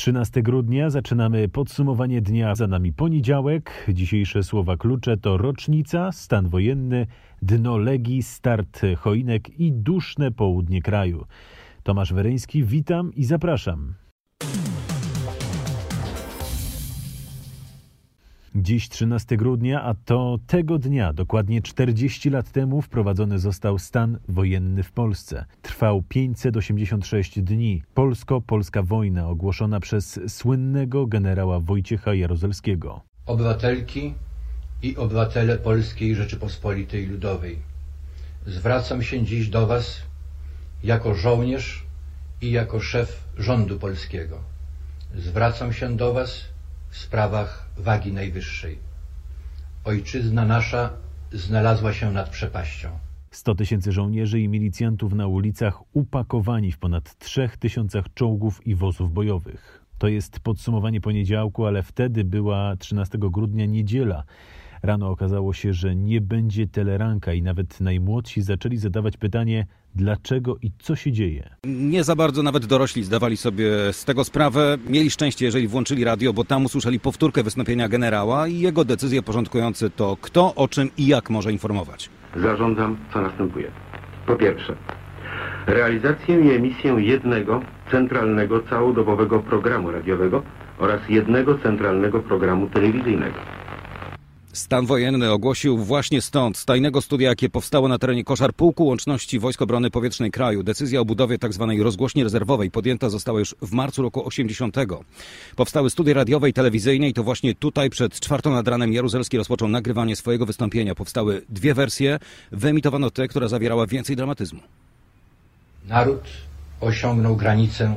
13 grudnia zaczynamy podsumowanie dnia. Za nami poniedziałek. Dzisiejsze słowa klucze to rocznica, stan wojenny, dno Legii, start choinek i duszne południe kraju. Tomasz Weryński, witam i zapraszam. Dziś 13 grudnia, a to tego dnia, dokładnie 40 lat temu, wprowadzony został stan wojenny w Polsce. Trwał 586 dni. Polsko-polska wojna ogłoszona przez słynnego generała Wojciecha Jaruzelskiego. Obywatelki i obywatele Polskiej Rzeczypospolitej Ludowej, zwracam się dziś do Was jako żołnierz i jako szef rządu polskiego. Zwracam się do Was w sprawach wagi najwyższej. Ojczyzna nasza znalazła się nad przepaścią. 100 tysięcy żołnierzy i milicjantów na ulicach upakowani w ponad 3 tysiącach czołgów i wozów bojowych. To jest podsumowanie poniedziałku, ale wtedy była 13 grudnia niedziela. Rano okazało się, że nie będzie teleranka i nawet najmłodsi zaczęli zadawać pytanie, dlaczego i co się dzieje. Nie za bardzo nawet dorośli zdawali sobie z tego sprawę. Mieli szczęście, jeżeli włączyli radio, bo tam usłyszeli powtórkę wystąpienia generała i jego decyzje porządkujące to, kto, o czym i jak może informować. Zarządzam, co następuje. Po pierwsze, realizację i emisję jednego centralnego całodobowego programu radiowego oraz jednego centralnego programu telewizyjnego. Stan wojenny ogłosił właśnie stąd, z tajnego studia, jakie powstało na terenie Koszar Pułku Łączności Wojsk Obrony Powietrznej Kraju. Decyzja o budowie tzw. rozgłośni rezerwowej podjęta została już w marcu roku 80. Powstały studia radiowe i telewizyjne i to właśnie tutaj przed czwartą nad ranem Jaruzelski rozpoczął nagrywanie swojego wystąpienia. Powstały dwie wersje, wyemitowano tę, która zawierała więcej dramatyzmu. Naród osiągnął granicę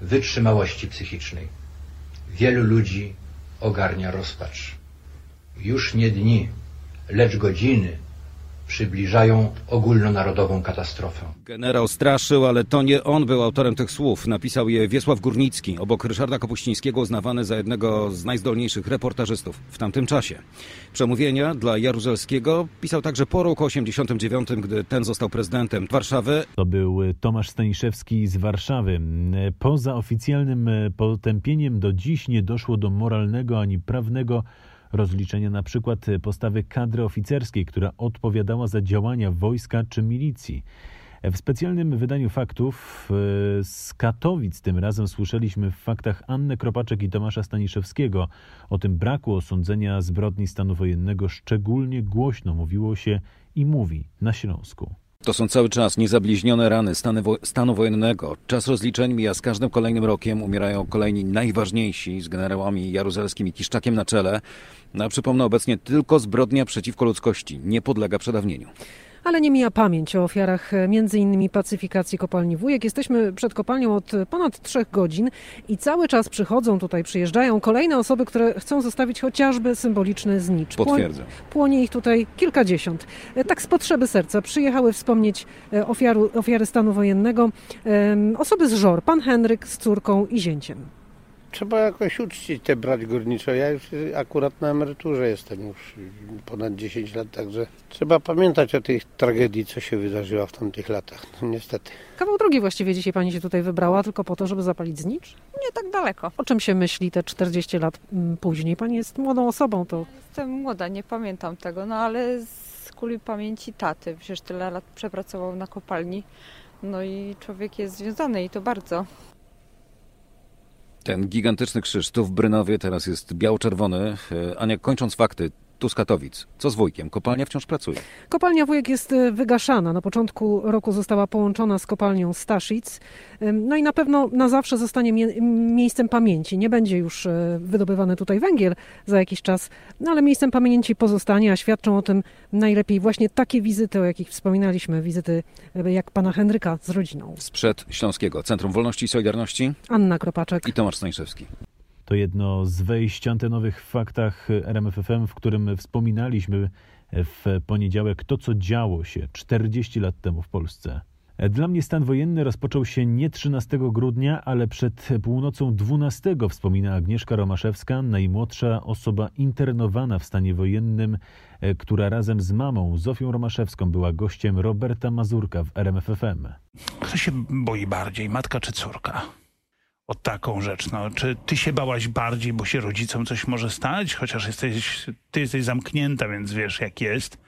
wytrzymałości psychicznej. Wielu ludzi ogarnia rozpacz. Już nie dni, lecz godziny przybliżają ogólnonarodową katastrofę. Generał straszył, ale to nie on był autorem tych słów. Napisał je Wiesław Górnicki, obok Ryszarda Kapuścińskiego uznawany za jednego z najzdolniejszych reportażystów w tamtym czasie. Przemówienia dla Jaruzelskiego pisał także po roku 89, gdy ten został prezydentem Warszawy. To był Tomasz Staniszewski z Warszawy. Poza oficjalnym potępieniem do dziś nie doszło do moralnego ani prawnego rozliczenia na przykład postawy kadry oficerskiej, która odpowiadała za działania wojska czy milicji. W specjalnym wydaniu faktów e, z Katowic tym razem słyszeliśmy w faktach Annę Kropaczek i Tomasza Staniszewskiego. O tym braku osądzenia zbrodni stanu wojennego szczególnie głośno mówiło się i mówi na Śląsku. To są cały czas niezabliźnione rany wo stanu wojennego. Czas rozliczeń mija z każdym kolejnym rokiem. Umierają kolejni najważniejsi z generałami Jaruzelskim i Kiszczakiem na czele. No, a przypomnę obecnie tylko zbrodnia przeciwko ludzkości nie podlega przedawnieniu ale nie mija pamięć o ofiarach m.in. pacyfikacji kopalni Wujek. Jesteśmy przed kopalnią od ponad trzech godzin i cały czas przychodzą tutaj, przyjeżdżają kolejne osoby, które chcą zostawić chociażby symboliczny znicz. Potwierdzę. Płonie ich tutaj kilkadziesiąt. Tak z potrzeby serca przyjechały wspomnieć e, ofiaru, ofiary stanu wojennego osoby z Żor, pan Henryk z córką i zięciem trzeba jakoś uczcić te brać górnicze. Ja już akurat na emeryturze jestem już ponad 10 lat, także trzeba pamiętać o tej tragedii, co się wydarzyła w tamtych latach. No, niestety. Kawał drogi właściwie dzisiaj pani się tutaj wybrała, tylko po to, żeby zapalić znicz? Nie tak daleko. O czym się myśli te 40 lat mm, później? Pani jest młodą osobą, to... Jestem młoda, nie pamiętam tego, no ale z kuli pamięci taty. Przecież tyle lat przepracował na kopalni. No i człowiek jest związany i to bardzo. Ten gigantyczny krzyż tu w Brynowie teraz jest biało-czerwony. E, Ania, kończąc fakty, tu z Katowic. Co z Wujkiem? Kopalnia wciąż pracuje. Kopalnia Wujek jest e, wygaszana. Na początku roku została połączona z kopalnią Staszic. No i na pewno na zawsze zostanie mie miejscem pamięci. Nie będzie już e, wydobywany tutaj węgiel za jakiś czas, no ale miejscem pamięci pozostanie, a świadczą o tym najlepiej właśnie takie wizyty, o jakich wspominaliśmy. Wizyty e, jak pana Henryka z rodziną. Sprzed Śląskiego Centrum Wolności i Solidarności. Anna Kropaczek. I Tomasz Staniszewski. To jedno z wejść antenowych w faktach RMFFM, w którym wspominaliśmy w poniedziałek to, co działo się 40 lat temu w Polsce. Dla mnie stan wojenny rozpoczął się nie 13 grudnia, ale przed północą 12, wspomina Agnieszka Romaszewska, najmłodsza osoba internowana w stanie wojennym, która razem z mamą Zofią Romaszewską była gościem Roberta Mazurka w RMFFM. Kto się boi bardziej, matka czy córka? O taką rzecz. No, czy ty się bałaś bardziej, bo się rodzicom coś może stać? Chociaż jesteś, ty jesteś zamknięta, więc wiesz jak jest.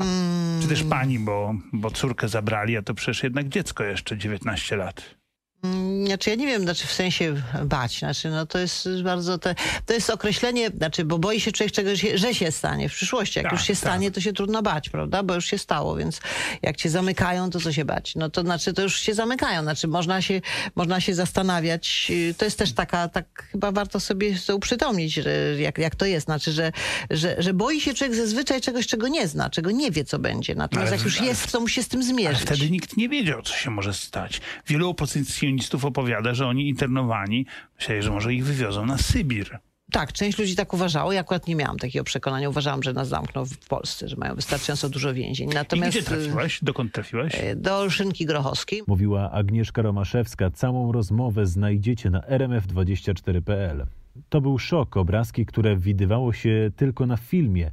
Mm. Czy też pani, bo, bo córkę zabrali, a to przecież jednak dziecko jeszcze 19 lat. Mm, Znaczy ja nie wiem, znaczy w sensie bać, znaczy no to jest bardzo, te, to jest określenie, znaczy bo boi się człowiek czegoś, że się stanie w przyszłości. Jak Tak, już się tak. stanie, to się trudno bać, prawda? Bo już się stało, więc jak cię zamykają, to co się bać? No to znaczy to już się zamykają, znaczy można się, można się zastanawiać. y, To jest też taka, tak chyba warto sobie to uprzytomnić, że jak, jak to jest, znaczy, że, że, że boi się człowiek zazwyczaj czegoś, czego nie zna, czego nie wie, co będzie. Natomiast Ale- jak już ale- jest, to musi się z tym zmierzyć. wtedy nikt nie wiedział, co się może stać. Wielu opozycjonistów opowiada, że oni internowani, myśleli, że może ich wywiozą na Sybir. Tak, część ludzi tak uważało. Ja akurat nie miałam takiego przekonania. Uważałam, że nas zamkną w Polsce, że mają wystarczająco dużo więzień. I Natomiast gdzie trafiłaś? Dokąd trafiłaś? y, do Szynki Grochowskiej. Mówiła Agnieszka Romaszewska. Całą rozmowę znajdziecie na rmf24.pl. To był szok, obrazki, które widywało się tylko na filmie.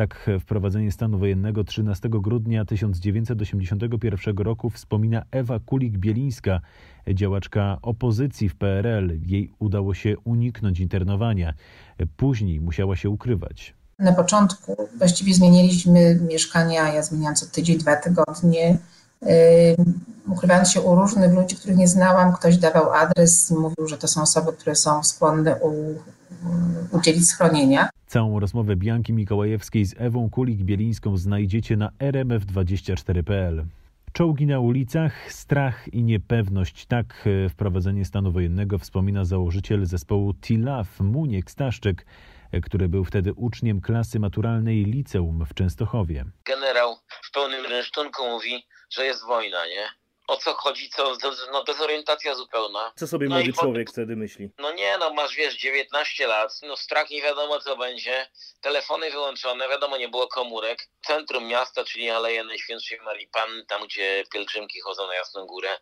Tak wprowadzenie stanu wojennego 13 grudnia 1981 roku wspomina Ewa Kulik-Bielińska, działaczka opozycji w PRL. Jej udało się uniknąć internowania. Później musiała się ukrywać. Na początku właściwie zmieniliśmy mieszkania, ja zmieniałam co tydzień, dwa tygodnie, yy, ukrywając się u różnych ludzi, których nie znałam. Ktoś dawał adres i mówił, że to są osoby, które są skłonne u, udzielić schronienia. Całą rozmowę Bianki Mikołajewskiej z Ewą Kulik-Bielińską znajdziecie na rmf24.pl. Czołgi na ulicach, strach i niepewność. Tak e, wprowadzenie stanu wojennego wspomina założyciel zespołu TILAF Muniek Staszczyk, e, który był wtedy uczniem klasy maturalnej liceum w Częstochowie. generał w pełnym rynsztunku mówi, że jest wojna, nie? O co chodzi, co, no dezorientacja zupełna. Co sobie No młody po- człowiek wtedy myśli? No nie, no masz, wiesz, 19 lat, no strach nie wiadomo co będzie, telefony wyłączone, wiadomo, nie było komórek. Centrum miasta, czyli Aleje Najświętszej Marii Panny, tam gdzie pielgrzymki chodzą na Jasną Górę,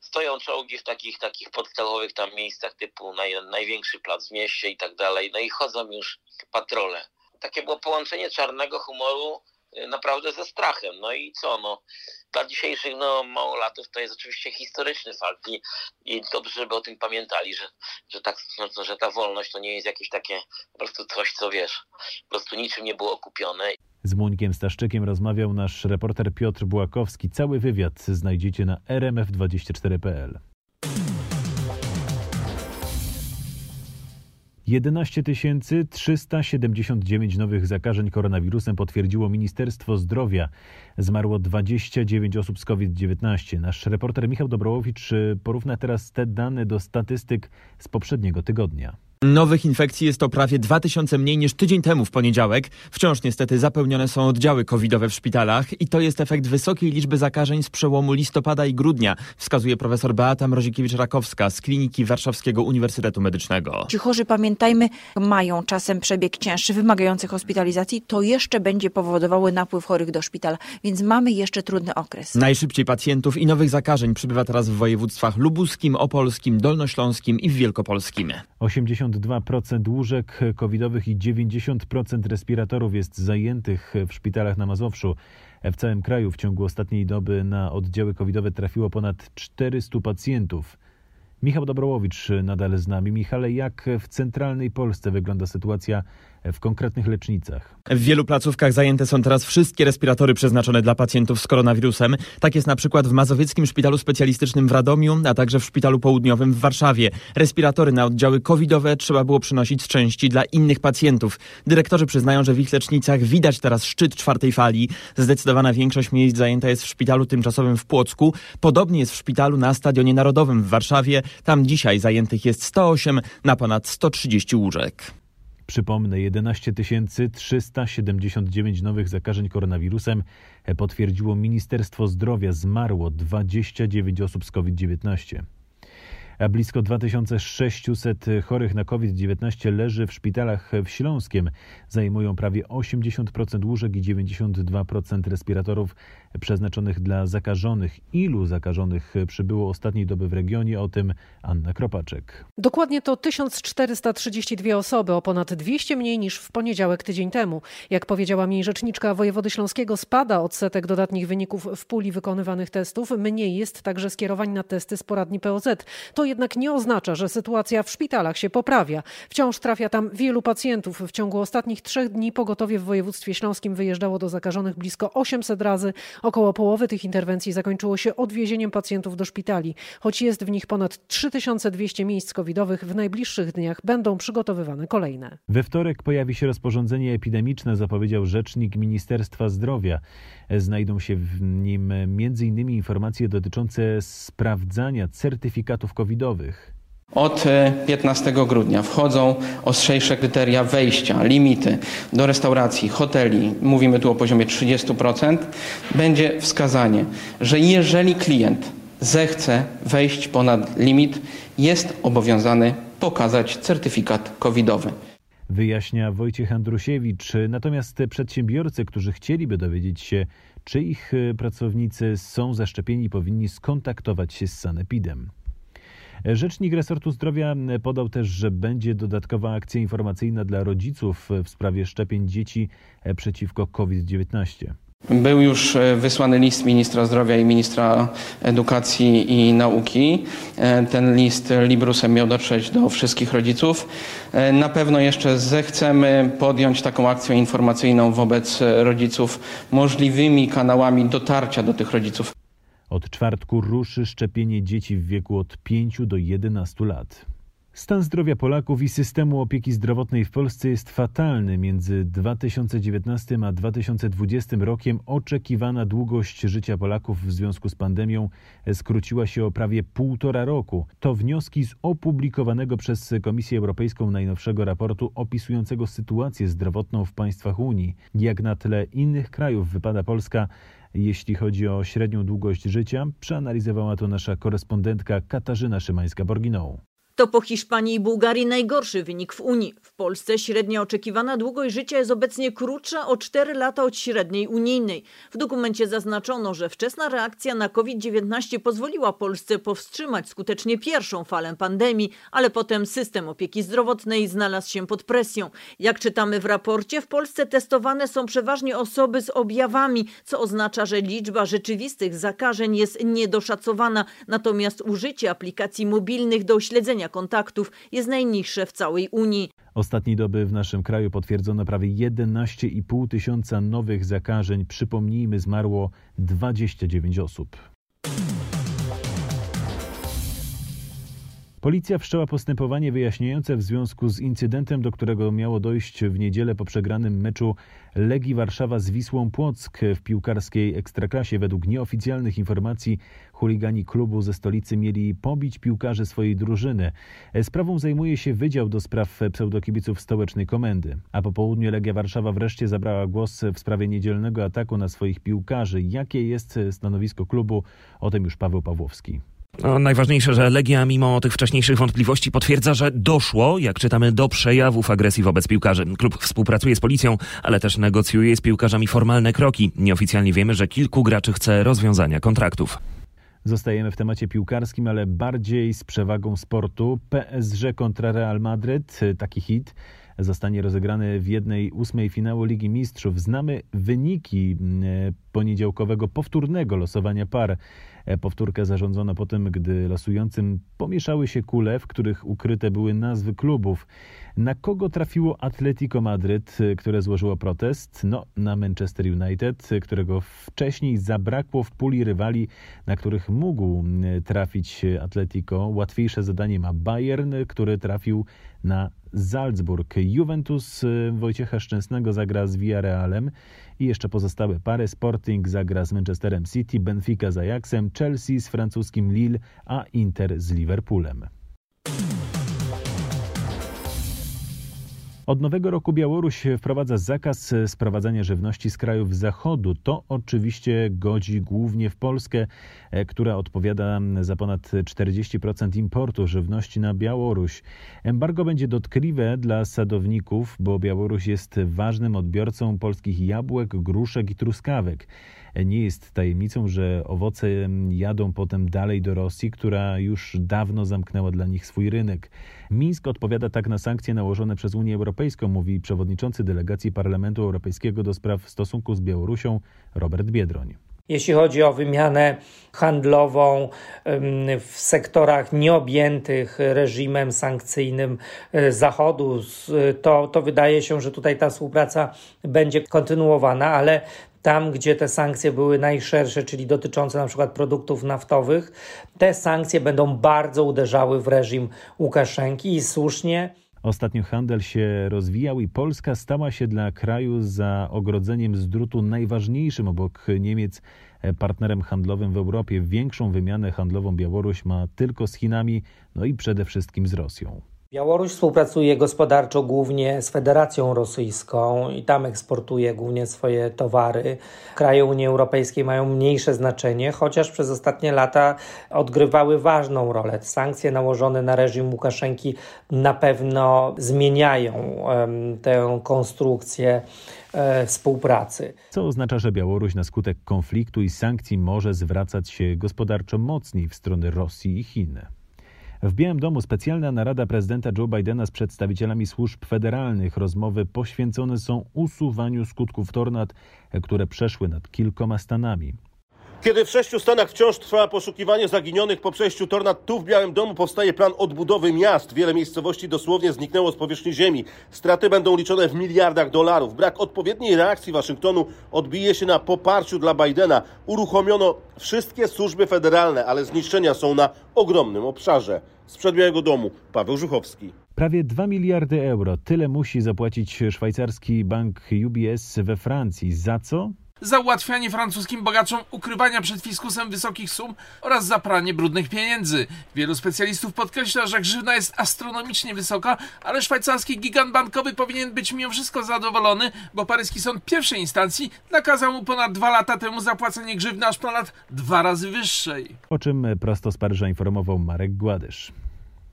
stoją czołgi w takich, takich podstawowych tam miejscach typu naj, największy plac w mieście i tak dalej, no i chodzą już patrole. Takie było połączenie czarnego humoru naprawdę ze strachem. No i co, no, dla dzisiejszych no, małolatów to jest oczywiście historyczny fakt i, i dobrze, żeby o tym pamiętali, że, że, tak, no, że ta wolność to nie jest jakieś takie po prostu coś, co wiesz, po prostu niczym nie było okupione. Z Muńkiem Staszczykiem rozmawiał nasz reporter Piotr Błakowski. Cały wywiad znajdziecie na rmf24.pl. 11 379 nowych zakażeń koronawirusem potwierdziło Ministerstwo Zdrowia. Zmarło 29 osób z COVID-19. Nasz reporter Michał Dobrołowicz porówna teraz te dane do statystyk z poprzedniego tygodnia. Nowych infekcji jest to prawie 2000 mniej niż tydzień temu w poniedziałek. Wciąż niestety zapełnione są oddziały covidowe w szpitalach i to jest efekt wysokiej liczby zakażeń z przełomu listopada i grudnia, wskazuje profesor Beata Mrozikiewicz-Rakowska z Kliniki Warszawskiego Uniwersytetu Medycznego. Ci chorzy, pamiętajmy, mają czasem przebieg cięższy, wymagający hospitalizacji. To jeszcze będzie powodowało napływ chorych do szpitala, więc mamy jeszcze trudny okres. Najszybciej pacjentów i nowych zakażeń przybywa teraz w województwach lubuskim, opolskim, dolnośląskim i w wielkopolskim. 82% łóżek covidowych i 90% respiratorów jest zajętych w szpitalach na Mazowszu. W całym kraju w ciągu ostatniej doby na oddziały covidowe trafiło ponad 400 pacjentów. Michał Dobrołowicz nadal z nami. Michale, jak w centralnej Polsce wygląda sytuacja w konkretnych lecznicach? W wielu placówkach zajęte są teraz wszystkie respiratory przeznaczone dla pacjentów z koronawirusem. Tak jest na przykład w Mazowieckim Szpitalu Specjalistycznym w Radomiu, a także w Szpitalu Południowym w Warszawie. Respiratory na oddziały covidowe trzeba było przynosić z części dla innych pacjentów. Dyrektorzy przyznają, że w ich lecznicach widać teraz szczyt czwartej fali. Zdecydowana większość miejsc zajęta jest w Szpitalu Tymczasowym w Płocku. Podobnie jest w Szpitalu na Stadionie Narodowym w Warszawie. Tam dzisiaj zajętych jest 108 na ponad 130 łóżek. Przypomnę, 11 379 nowych zakażeń koronawirusem potwierdziło Ministerstwo Zdrowia. Zmarło 29 osób z COVID-19. A blisko 2600 chorych na COVID-19 leży w szpitalach w Śląskiem. Zajmują prawie 80% łóżek i 92% respiratorów przeznaczonych dla zakażonych. Ilu zakażonych przybyło ostatniej doby w regionie? O tym Anna Kropaczek. Dokładnie to 1432 osoby, o ponad 200 mniej niż w poniedziałek tydzień temu. Jak powiedziała mi rzeczniczka wojewody śląskiego, spada odsetek dodatnich wyników w puli wykonywanych testów. Mniej jest także skierowań na testy z poradni POZ. To Jednak nie oznacza, że sytuacja w szpitalach się poprawia. Wciąż trafia tam wielu pacjentów. W ciągu ostatnich trzech dni pogotowie w województwie śląskim wyjeżdżało do zakażonych blisko 800 razy. Około połowy tych interwencji zakończyło się odwiezieniem pacjentów do szpitali. Choć jest w nich ponad 3200 miejsc covidowych, w najbliższych dniach będą przygotowywane kolejne. We wtorek pojawi się rozporządzenie epidemiczne, zapowiedział rzecznik Ministerstwa Zdrowia. Znajdą się w nim m.in. informacje dotyczące sprawdzania certyfikatów covidowych. Od 15 grudnia wchodzą ostrzejsze kryteria wejścia, limity do restauracji, hoteli, mówimy tu o poziomie 30%, będzie wskazanie, że jeżeli klient zechce wejść ponad limit, jest obowiązany pokazać certyfikat covidowy. Wyjaśnia Wojciech Andrusiewicz. Natomiast przedsiębiorcy, którzy chcieliby dowiedzieć się, czy ich pracownicy są zaszczepieni, powinni skontaktować się z Sanepidem. Rzecznik resortu zdrowia podał też, że będzie dodatkowa akcja informacyjna dla rodziców w sprawie szczepień dzieci przeciwko COVID-19. Był już wysłany list ministra zdrowia i ministra edukacji i nauki. Ten list Librusem miał dotrzeć do wszystkich rodziców. Na pewno jeszcze zechcemy podjąć taką akcję informacyjną wobec rodziców możliwymi kanałami dotarcia do tych rodziców. Od czwartku ruszy szczepienie dzieci w wieku od 5 do 11 lat. Stan zdrowia Polaków i systemu opieki zdrowotnej w Polsce jest fatalny. Między 2019 a 2020 rokiem oczekiwana długość życia Polaków w związku z pandemią skróciła się o prawie półtora roku. To wnioski z opublikowanego przez Komisję Europejską najnowszego raportu opisującego sytuację zdrowotną w państwach Unii. Jak na tle innych krajów wypada Polska jeśli chodzi o średnią długość życia, przeanalizowała to nasza korespondentka Katarzyna Szymańska-Borginą. To po Hiszpanii i Bułgarii najgorszy wynik w Unii. W Polsce średnia oczekiwana długość życia jest obecnie krótsza o 4 lata od średniej unijnej. W dokumencie zaznaczono, że wczesna reakcja na COVID-19 pozwoliła Polsce powstrzymać skutecznie pierwszą falę pandemii, ale potem system opieki zdrowotnej znalazł się pod presją. Jak czytamy w raporcie, w Polsce testowane są przeważnie osoby z objawami, co oznacza, że liczba rzeczywistych zakażeń jest niedoszacowana, natomiast użycie aplikacji mobilnych do śledzenia kontaktów jest najniższe w całej Unii. Ostatniej doby w naszym kraju potwierdzono prawie 11,5 tysiąca nowych zakażeń. Przypomnijmy, zmarło 29 osób. Policja wszczęła postępowanie wyjaśniające w związku z incydentem, do którego miało dojść w niedzielę po przegranym meczu Legii Warszawa z Wisłą Płock w piłkarskiej ekstraklasie. Według nieoficjalnych informacji chuligani klubu ze stolicy mieli pobić piłkarzy swojej drużyny. Sprawą zajmuje się Wydział do Spraw Pseudokibiców Stołecznej Komendy. A po południu Legia Warszawa wreszcie zabrała głos w sprawie niedzielnego ataku na swoich piłkarzy. Jakie jest stanowisko klubu? O tym już Paweł Pawłowski. No, najważniejsze, że Legia mimo tych wcześniejszych wątpliwości potwierdza, że doszło, jak czytamy, do przejawów agresji wobec piłkarzy. Klub współpracuje z policją, ale też negocjuje z piłkarzami formalne kroki. Nieoficjalnie wiemy, że kilku graczy chce rozwiązania kontraktów. Zostajemy w temacie piłkarskim, ale bardziej z przewagą sportu. PSG kontra Real Madryt, taki hit zostanie rozegrany w jednej ósmej finału Ligi Mistrzów. Znamy wyniki poniedziałkowego powtórnego losowania par. Powtórkę zarządzono po tym, gdy losującym pomieszały się kule, w których ukryte były nazwy klubów. Na kogo trafiło Atletico Madryt, które złożyło protest? No, na Manchester United, którego wcześniej zabrakło w puli rywali, na których mógł trafić Atletico. Łatwiejsze zadanie ma Bayern, który trafił na Salzburg. Juventus Wojciecha Szczęsnego zagra z Villarrealem i jeszcze pozostałe pary. Sporting zagra z Manchesterem City, Benfica z Ajaxem, Chelsea z francuskim Lille, a Inter z Liverpoolem. Od nowego roku Białoruś wprowadza zakaz sprowadzania żywności z krajów zachodu. To oczywiście godzi głównie w Polskę, która odpowiada za ponad 40% importu żywności na Białoruś. Embargo będzie dotkliwe dla sadowników, bo Białoruś jest ważnym odbiorcą polskich jabłek, gruszek i truskawek. Nie jest tajemnicą, że owoce jadą potem dalej do Rosji, która już dawno zamknęła dla nich swój rynek. Mińsk odpowiada tak na sankcje nałożone przez Unię Europejską, mówi przewodniczący delegacji Parlamentu Europejskiego do spraw stosunku z Białorusią Robert Biedroń. Jeśli chodzi o wymianę handlową w sektorach nieobjętych reżimem sankcyjnym e, Zachodu, to, to wydaje się, że tutaj ta współpraca będzie kontynuowana, ale tam, gdzie te sankcje były najszersze, czyli dotyczące na przykład produktów naftowych, te sankcje będą bardzo uderzały w reżim Łukaszenki i słusznie. Ostatnio handel się rozwijał i Polska stała się dla kraju za ogrodzeniem z drutu najważniejszym obok Niemiec partnerem handlowym w Europie. Większą wymianę handlową Białoruś ma tylko z Chinami, no i przede wszystkim z Rosją. Białoruś współpracuje gospodarczo głównie z Federacją Rosyjską i tam eksportuje głównie swoje towary. Kraje Unii Europejskiej mają mniejsze znaczenie, chociaż przez ostatnie lata odgrywały ważną rolę. Sankcje nałożone na reżim Łukaszenki na pewno zmieniają um, tę konstrukcję e, współpracy. Co oznacza, że Białoruś na skutek konfliktu i sankcji może zwracać się gospodarczo mocniej w stronę Rosji i Chin. W Białym Domu specjalna narada prezydenta Joe Bidena z przedstawicielami służb federalnych. Rozmowy poświęcone są usuwaniu skutków tornad, które przeszły nad kilkoma stanami. Kiedy w sześciu stanach wciąż trwa poszukiwanie zaginionych po przejściu tornad, tu w Białym Domu powstaje plan odbudowy miast. Wiele miejscowości dosłownie zniknęło z powierzchni ziemi. Straty będą liczone w miliardach dolarów. Brak odpowiedniej reakcji Waszyngtonu odbije się na poparciu dla Bidena. Uruchomiono wszystkie służby federalne, ale zniszczenia są na ogromnym obszarze. Z Białego Domu Paweł Żuchowski. Prawie 2 miliardy euro. Tyle musi zapłacić szwajcarski bank UBS we Francji. Za co? Za ułatwianie francuskim bogaczom ukrywania przed fiskusem wysokich sum oraz za pranie brudnych pieniędzy. Wielu specjalistów podkreśla, że grzywna jest astronomicznie wysoka, ale szwajcarski gigant bankowy powinien być mimo wszystko zadowolony, bo paryski sąd pierwszej instancji nakazał mu ponad dwa lata temu zapłacenie grzywny aż ponad dwa razy wyższej. O czym prosto z Paryża informował Marek Gładysz.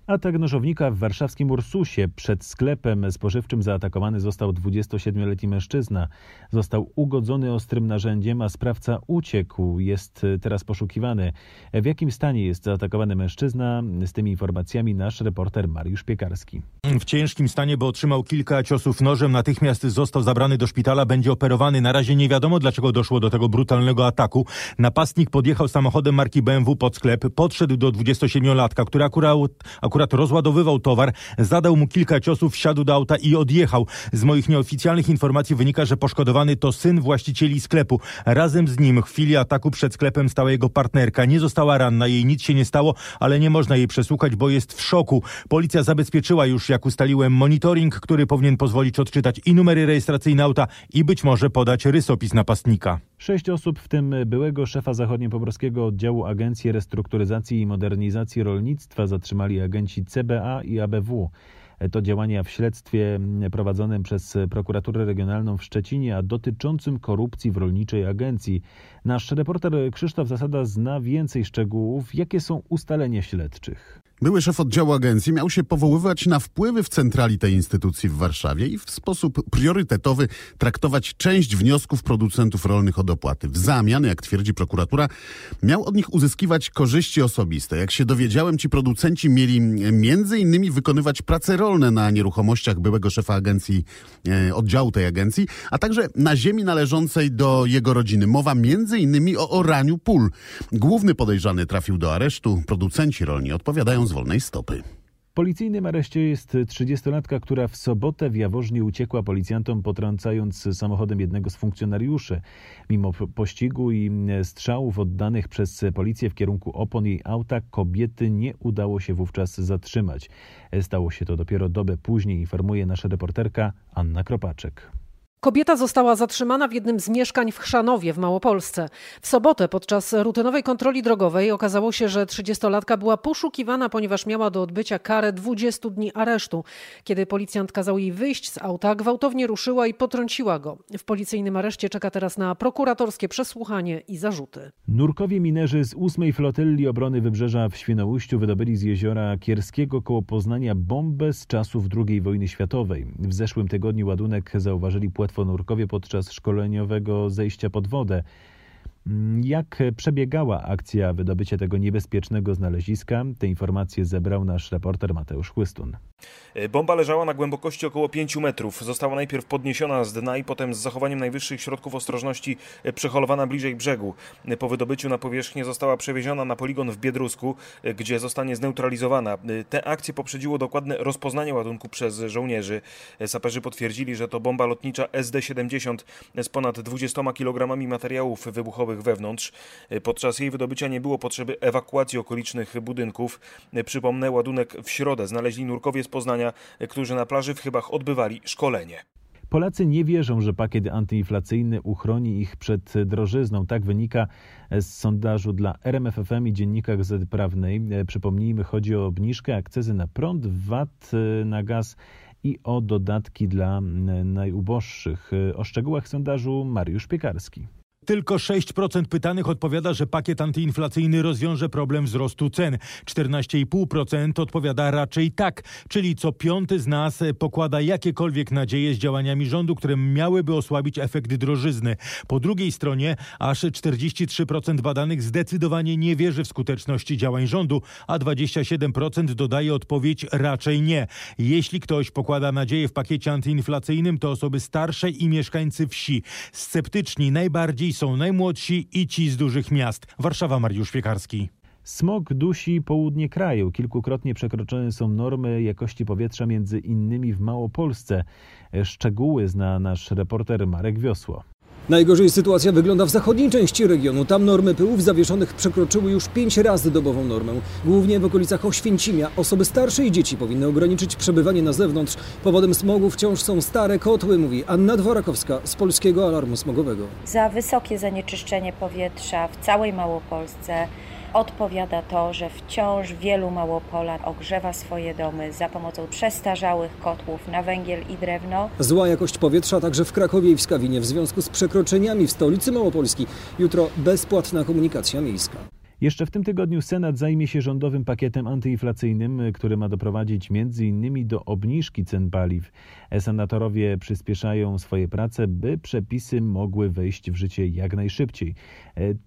Atak nożownika w warszawskim Ursusie przed sklepem spożywczym zaatakowany został 27-letni mężczyzna. Został ugodzony ostrym narzędziem, a sprawca uciekł. Jest teraz poszukiwany. W jakim stanie jest zaatakowany mężczyzna? Z tymi informacjami nasz reporter Mariusz Piekarski. W ciężkim stanie, bo otrzymał kilka ciosów nożem. Natychmiast został zabrany do szpitala. Będzie operowany. Na razie nie wiadomo, dlaczego doszło do tego brutalnego ataku. Napastnik podjechał samochodem marki BMW pod sklep. Podszedł do 27-latka, który akurat, akurat akurat rozładowywał towar, zadał mu kilka ciosów, wsiadł do auta i odjechał. Z moich nieoficjalnych informacji wynika, że poszkodowany to syn właścicieli sklepu. Razem z nim w chwili ataku przed sklepem stała jego partnerka. Nie została ranna, jej nic się nie stało, ale nie można jej przesłuchać, bo jest w szoku. Policja zabezpieczyła już, jak ustaliłem, monitoring, który powinien pozwolić odczytać i numery rejestracyjne auta i być może podać rysopis napastnika. Sześć osób, w tym byłego szefa zachodniopomorskiego oddziału Agencji Restrukturyzacji i Modernizacji Rolnictwa zatrzymali agenci CBA i ABW. To działania w śledztwie prowadzonym przez prokuraturę regionalną w Szczecinie, a dotyczącym korupcji w rolniczej agencji. Nasz reporter Krzysztof Zasada zna więcej szczegółów. Jakie są ustalenia śledczych? Były szef oddziału agencji miał się powoływać na wpływy w centrali tej instytucji w Warszawie i w sposób priorytetowy traktować część wniosków producentów rolnych o dopłaty. W zamian, jak twierdzi prokuratura, miał od nich uzyskiwać korzyści osobiste. Jak się dowiedziałem, ci producenci mieli między innymi wykonywać prace rolne na nieruchomościach byłego szefa agencji, e, oddziału tej agencji, a także na ziemi należącej do jego rodziny. Mowa między innymi o oraniu pól. Główny podejrzany trafił do aresztu. Producenci rolni odpowiadają z wolnej stopy. Policyjnym areszcie jest 30-latka, która w sobotę w Jaworznie uciekła policjantom, potrącając samochodem jednego z funkcjonariuszy. Mimo pościgu i strzałów oddanych przez policję w kierunku opon jej auta, kobiety nie udało się wówczas zatrzymać. Stało się to dopiero dobę później, informuje nasza reporterka Anna Kropaczek. Kobieta została zatrzymana w jednym z mieszkań w Chrzanowie w Małopolsce. W sobotę podczas rutynowej kontroli drogowej okazało się, że 30-latka była poszukiwana, ponieważ miała do odbycia karę 20 dni aresztu. Kiedy policjant kazał jej wyjść z auta, gwałtownie ruszyła i potrąciła go. W policyjnym areszcie czeka teraz na prokuratorskie przesłuchanie i zarzuty. Nurkowie minerzy z 8 Flotylli Obrony Wybrzeża w Świnoujściu wydobyli z jeziora Kierskiego koło Poznania bombę z czasów II wojny światowej. W zeszłym tygodniu ładunek zauważyli płat płetwonurkowie podczas szkoleniowego zejścia pod wodę. Jak przebiegała akcja wydobycia tego niebezpiecznego znaleziska? Te informacje zebrał nasz reporter Mateusz Chłystun. Bomba leżała na głębokości około 5 metrów. Została najpierw podniesiona z dna i potem z zachowaniem najwyższych środków ostrożności przeholowana bliżej brzegu. Po wydobyciu na powierzchnię została przewieziona na poligon w Biedrusku, gdzie zostanie zneutralizowana. Te akcje poprzedziło dokładne rozpoznanie ładunku przez żołnierzy. Saperzy potwierdzili, że to bomba lotnicza SD-70 z ponad 20 kg materiałów wybuchowych wewnątrz. Podczas jej wydobycia nie było potrzeby ewakuacji okolicznych budynków. Przypomnę, ładunek w środę znaleźli nurkowie z Poznania, którzy na plaży w Chybach odbywali szkolenie. Polacy nie wierzą, że pakiet antyinflacyjny uchroni ich przed drożyzną. Tak wynika z sondażu dla RMFFM i Dziennika Gazety Prawnej. Przypomnijmy, chodzi o obniżkę akcyzy na prąd, VAT na gaz i o dodatki dla najuboższych. O szczegółach sondażu Mariusz Piekarski. Tylko 6% pytanych odpowiada, że pakiet antyinflacyjny rozwiąże problem wzrostu cen. 14,5% odpowiada raczej tak, czyli co piąty z nas pokłada jakiekolwiek nadzieje z działaniami rządu, które miałyby osłabić efekt drożyzny. Po drugiej stronie aż 43% badanych zdecydowanie nie wierzy w skuteczności działań rządu, a 27% dodaje odpowiedź raczej nie. Jeśli ktoś pokłada nadzieję w pakiecie antyinflacyjnym, to osoby starsze i mieszkańcy wsi. Sceptyczni najbardziej są najmłodsi i ci z dużych miast. Warszawa, Mariusz Piekarski. Smog dusi południe kraju. Kilkukrotnie przekroczone są normy jakości powietrza, między innymi w Małopolsce. Szczegóły zna nasz reporter Marek Wiosło. Najgorzej sytuacja wygląda w zachodniej części regionu. Tam normy pyłów zawieszonych przekroczyły już pięć razy dobową normę. Głównie w okolicach Oświęcimia osoby starsze i dzieci powinny ograniczyć przebywanie na zewnątrz. Powodem smogu wciąż są stare kotły, mówi Anna Dworakowska z Polskiego Alarmu Smogowego. Za wysokie zanieczyszczenie powietrza w całej Małopolsce odpowiada to, że wciąż wielu Małopolan ogrzewa swoje domy za pomocą przestarzałych kotłów na węgiel i drewno. Zła jakość powietrza także w Krakowie i w Skawinie w związku z przekroczeniami w stolicy Małopolski. Jutro bezpłatna komunikacja miejska. Jeszcze w tym tygodniu Senat zajmie się rządowym pakietem antyinflacyjnym, który ma doprowadzić m.in. do obniżki cen paliw. Senatorowie przyspieszają swoje prace, by przepisy mogły wejść w życie jak najszybciej.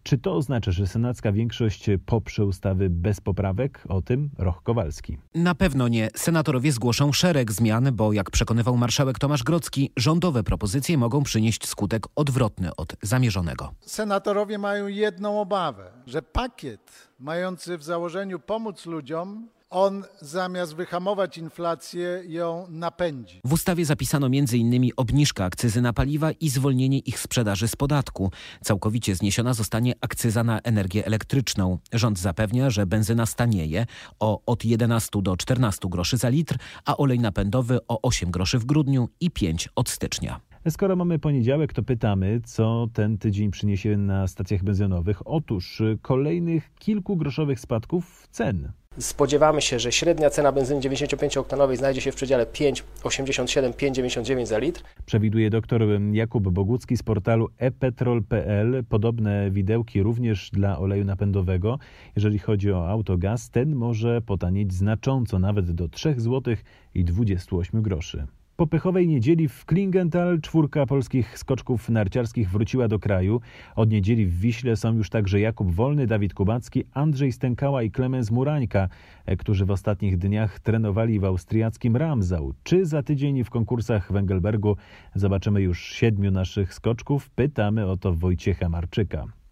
Czy to oznacza, że senacka większość poprze ustawy bez poprawek? O tym Roch Kowalski. Na pewno nie. Senatorowie zgłoszą szereg zmian, bo jak przekonywał marszałek Tomasz Grocki, rządowe propozycje mogą przynieść skutek odwrotny od zamierzonego. Senatorowie mają jedną obawę, że pakiet mający w założeniu pomóc ludziom on zamiast wyhamować inflację ją napędzi. W ustawie zapisano m.in. obniżkę akcyzy na paliwa i zwolnienie ich sprzedaży z podatku. Całkowicie zniesiona zostanie akcyza na energię elektryczną. Rząd zapewnia, że benzyna stanieje o od 11 do 14 groszy za litr, a olej napędowy o 8 groszy w grudniu i 5 od stycznia. Skoro mamy poniedziałek, to pytamy, co ten tydzień przyniesie na stacjach benzynowych. Otóż kolejnych kilkugroszowych spadków cen. Spodziewamy się, że średnia cena benzyny 95-oktanowej znajdzie się w przedziale 5,87-5,99 za litr. Przewiduje dr Jakub Bogucki z portalu epetrol.pl. Podobne widełki również dla oleju napędowego. Jeżeli chodzi o autogaz, ten może potanieć znacząco, nawet do 3 zł i 28 groszy. Po pechowej niedzieli w Klingenthal czwórka polskich skoczków narciarskich wróciła do kraju. Od niedzieli w Wiśle są już także Jakub Wolny, Dawid Kubacki, Andrzej Stękała i Klemens Murańka, którzy w ostatnich dniach trenowali w austriackim Ramsau. Czy za tydzień w konkursach w Engelbergu zobaczymy już siedmiu naszych skoczków? Pytamy o to Wojciecha Marczyka.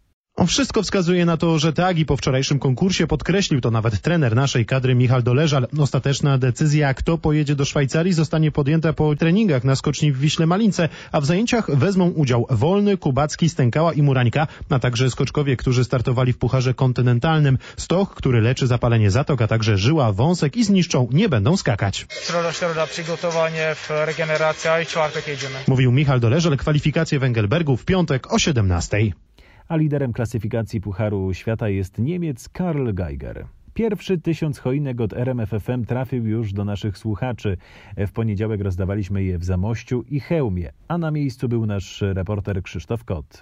Wszystko wskazuje na to, że tak i po wczorajszym konkursie podkreślił to nawet trener naszej kadry Michal Doleżal. Ostateczna decyzja, kto pojedzie do Szwajcarii zostanie podjęta po treningach na skoczni w Wiśle Malince, a w zajęciach wezmą udział Wolny, Kubacki, Stękała i Murańka, a także skoczkowie, którzy startowali w Pucharze Kontynentalnym. Stoch, który leczy zapalenie zatok, a także żyła, wąsek i zniszczą, nie będą skakać. Środa, środa, przygotowanie, regeneracja i czwartek jedziemy. Mówił Michal Doleżal, kwalifikacje w Engelbergu w piątek o 17 a liderem klasyfikacji Pucharu Świata jest Niemiec Karl Geiger. Pierwszy tysiąc choinek od RMFFM trafił już do naszych słuchaczy. W poniedziałek rozdawaliśmy je w Zamościu i Chełmie, a na miejscu był nasz reporter Krzysztof Kot.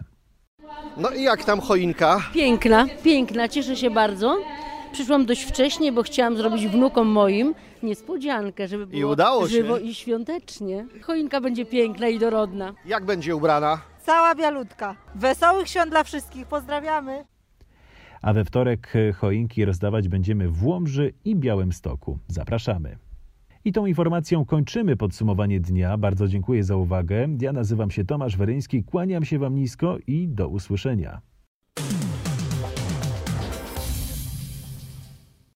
No i jak tam choinka? Piękna, piękna, cieszę się bardzo. Przyszłam dość wcześnie, bo chciałam zrobić wnukom moim niespodziankę, żeby było I udało się. żywo i świątecznie. Choinka będzie piękna i dorodna. Jak będzie ubrana? Cała bialutka. Wesołych świąt dla wszystkich. Pozdrawiamy. A we wtorek choinki rozdawać będziemy w Łomży i Białymstoku. Zapraszamy. I tą informacją kończymy podsumowanie dnia. Bardzo dziękuję za uwagę. Ja nazywam się Tomasz Weryński, kłaniam się Wam nisko i do usłyszenia.